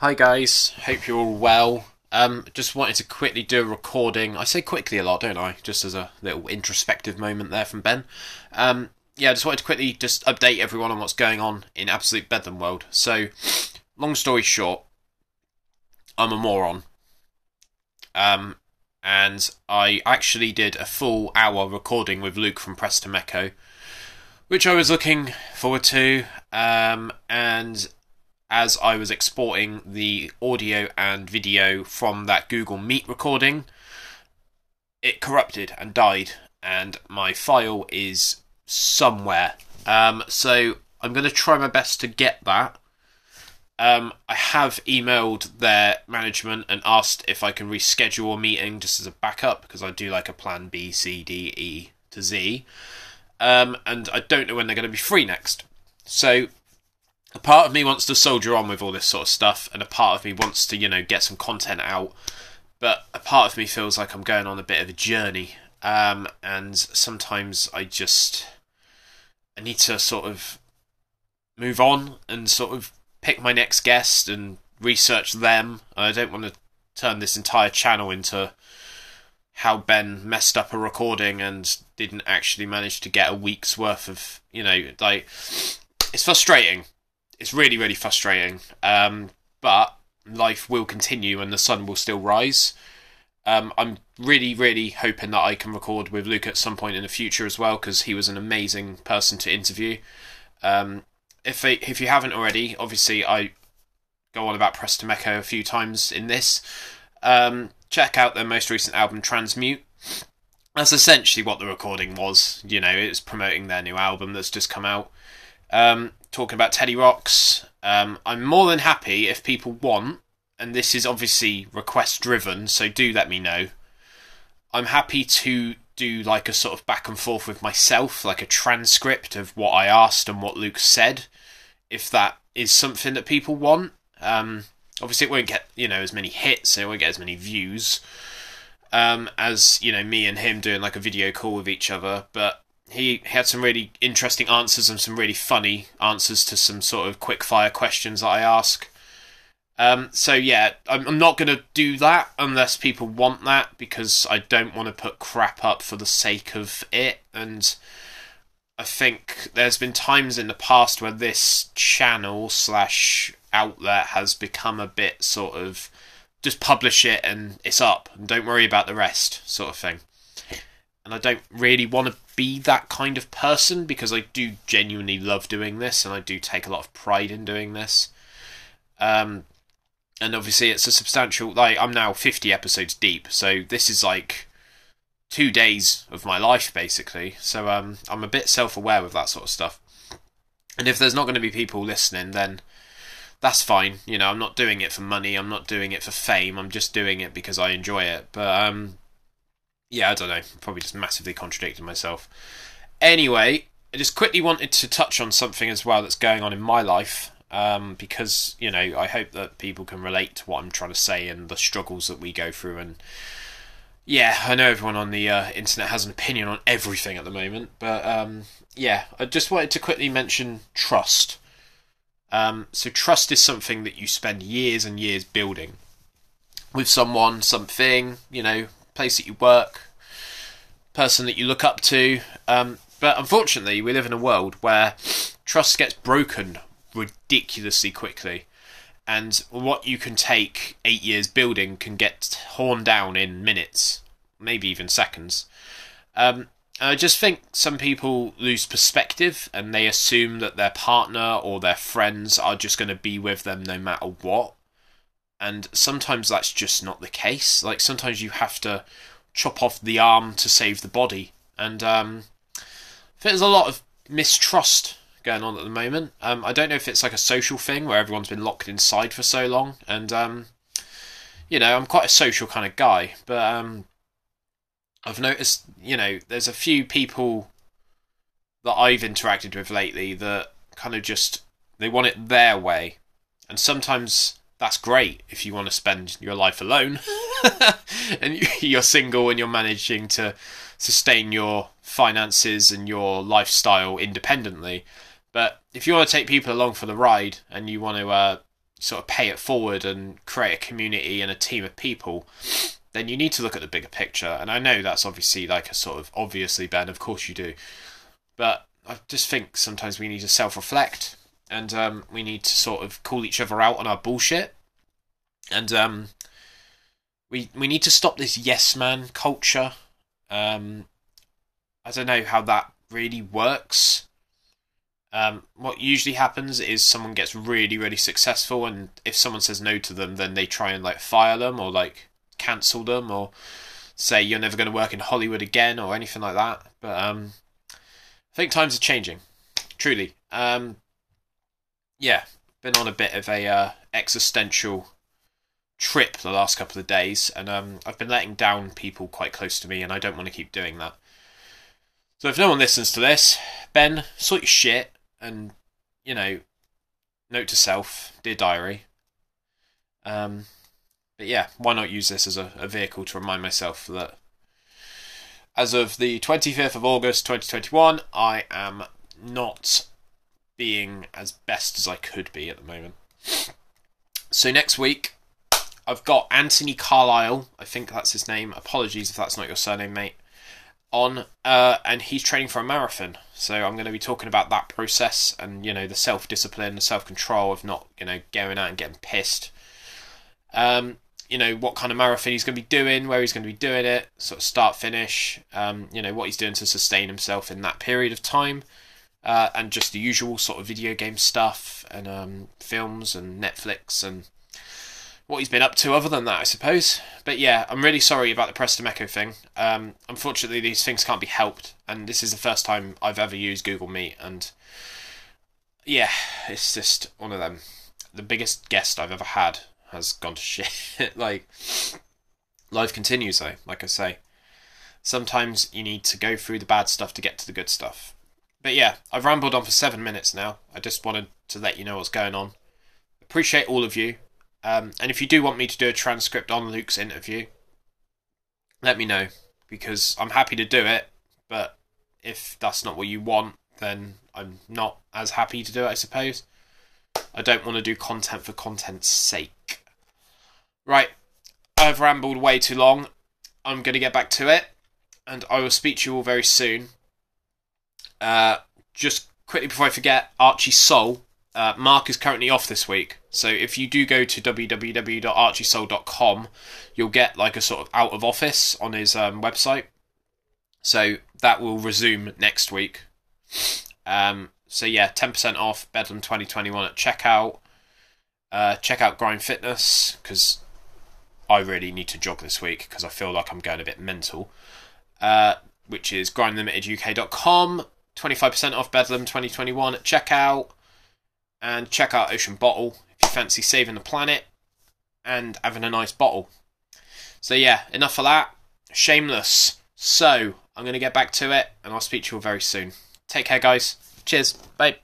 Hi guys, hope you're all well. Um, just wanted to quickly do a recording. I say quickly a lot, don't I? Just as a little introspective moment there from Ben. Um, yeah, just wanted to quickly just update everyone on what's going on in Absolute Bedlam World. So, long story short, I'm a moron. Um, and I actually did a full hour recording with Luke from Press to Meco, which I was looking forward to. Um, and as I was exporting the audio and video from that Google Meet recording, it corrupted and died, and my file is somewhere. Um, so I'm going to try my best to get that. Um, I have emailed their management and asked if I can reschedule a meeting just as a backup because I do like a plan B, C, D, E to Z. Um, and I don't know when they're going to be free next. So a part of me wants to soldier on with all this sort of stuff, and a part of me wants to, you know, get some content out. But a part of me feels like I'm going on a bit of a journey, um, and sometimes I just I need to sort of move on and sort of pick my next guest and research them. I don't want to turn this entire channel into how Ben messed up a recording and didn't actually manage to get a week's worth of, you know, like it's frustrating it's really really frustrating. Um, but life will continue and the sun will still rise. Um, I'm really really hoping that I can record with Luke at some point in the future as well because he was an amazing person to interview. Um, if if you haven't already, obviously I go on about Press to Meco a few times in this. Um, check out their most recent album Transmute. That's essentially what the recording was. You know, it's promoting their new album that's just come out. Um, talking about Teddy Rocks. Um, I'm more than happy if people want, and this is obviously request driven, so do let me know. I'm happy to do like a sort of back and forth with myself, like a transcript of what I asked and what Luke said, if that is something that people want. Um, obviously, it won't get you know as many hits, and it won't get as many views um, as you know me and him doing like a video call with each other, but he had some really interesting answers and some really funny answers to some sort of quick fire questions that I ask. Um, so yeah, I'm, I'm not going to do that unless people want that because I don't want to put crap up for the sake of it. And I think there's been times in the past where this channel slash outlet has become a bit sort of just publish it and it's up and don't worry about the rest sort of thing. And I don't really want to be that kind of person because I do genuinely love doing this and I do take a lot of pride in doing this. Um, and obviously, it's a substantial. Like I'm now 50 episodes deep, so this is like two days of my life basically. So um, I'm a bit self-aware with that sort of stuff. And if there's not going to be people listening, then that's fine. You know, I'm not doing it for money. I'm not doing it for fame. I'm just doing it because I enjoy it. But um, yeah, I don't know. Probably just massively contradicting myself. Anyway, I just quickly wanted to touch on something as well that's going on in my life. Um, because you know, I hope that people can relate to what I'm trying to say and the struggles that we go through. And yeah, I know everyone on the uh, internet has an opinion on everything at the moment, but um, yeah, I just wanted to quickly mention trust. Um, so trust is something that you spend years and years building with someone, something, you know, place that you work, person that you look up to. Um, but unfortunately, we live in a world where trust gets broken ridiculously quickly. And what you can take eight years building can get torn down in minutes, maybe even seconds. Um, I just think some people lose perspective and they assume that their partner or their friends are just going to be with them no matter what and sometimes that's just not the case. Like sometimes you have to chop off the arm to save the body, and um, there's a lot of mistrust going on at the moment. Um, I don't know if it's like a social thing where everyone's been locked inside for so long, and um, you know, I'm quite a social kind of guy, but um, I've noticed, you know, there's a few people that I've interacted with lately that kind of just they want it their way, and sometimes that's great if you want to spend your life alone and you're single and you're managing to sustain your finances and your lifestyle independently. But if you want to take people along for the ride and you want to, uh, sort of pay it forward and create a community and a team of people, then you need to look at the bigger picture. And I know that's obviously like a sort of obviously, Ben, of course you do. But I just think sometimes we need to self reflect and um, we need to sort of call each other out on our bullshit. And um, we we need to stop this yes man culture. Um, I don't know how that really works. Um, what usually happens is someone gets really, really successful, and if someone says no to them, then they try and like fire them or like cancel them or say you're never going to work in Hollywood again or anything like that. But um, I think times are changing, truly. Um, yeah, been on a bit of a uh, existential trip the last couple of days, and um, I've been letting down people quite close to me, and I don't want to keep doing that. So if no one listens to this, Ben, sort your shit and you know, note to self, dear diary. Um, but yeah, why not use this as a, a vehicle to remind myself that as of the 25th of August 2021, I am not being as best as I could be at the moment. So next week, I've got Anthony Carlisle. I think that's his name. Apologies if that's not your surname, mate on, uh, and he's training for a marathon. So I'm going to be talking about that process and you know the self discipline, the self control of not you know going out and getting pissed. Um, you know what kind of marathon he's going to be doing, where he's going to be doing it, sort of start finish. Um, you know what he's doing to sustain himself in that period of time, uh, and just the usual sort of video game stuff and um, films and Netflix and what he's been up to other than that, I suppose. But yeah, I'm really sorry about the Press to Meco thing. Um, unfortunately, these things can't be helped, and this is the first time I've ever used Google Meet, and yeah, it's just one of them. The biggest guest I've ever had has gone to shit. like, life continues though, like I say. Sometimes you need to go through the bad stuff to get to the good stuff. But yeah, I've rambled on for seven minutes now. I just wanted to let you know what's going on. Appreciate all of you um, and if you do want me to do a transcript on Luke's interview, let me know because I'm happy to do it. But if that's not what you want, then I'm not as happy to do it, I suppose. I don't want to do content for content's sake. Right, I've rambled way too long. I'm going to get back to it, and I will speak to you all very soon. Uh, just quickly before I forget, Archie Soul uh, Mark is currently off this week. So if you do go to www.archiesoul.com, you'll get like a sort of out of office on his um, website. So that will resume next week. Um, so yeah, 10% off Bedlam 2021 at checkout. Uh, check out Grind Fitness because I really need to jog this week because I feel like I'm going a bit mental. Uh, which is grindlimiteduk.com. 25% off Bedlam 2021 at checkout and check out Ocean Bottle if you fancy saving the planet and having a nice bottle. So, yeah, enough for that. Shameless. So, I'm going to get back to it and I'll speak to you all very soon. Take care, guys. Cheers. Bye.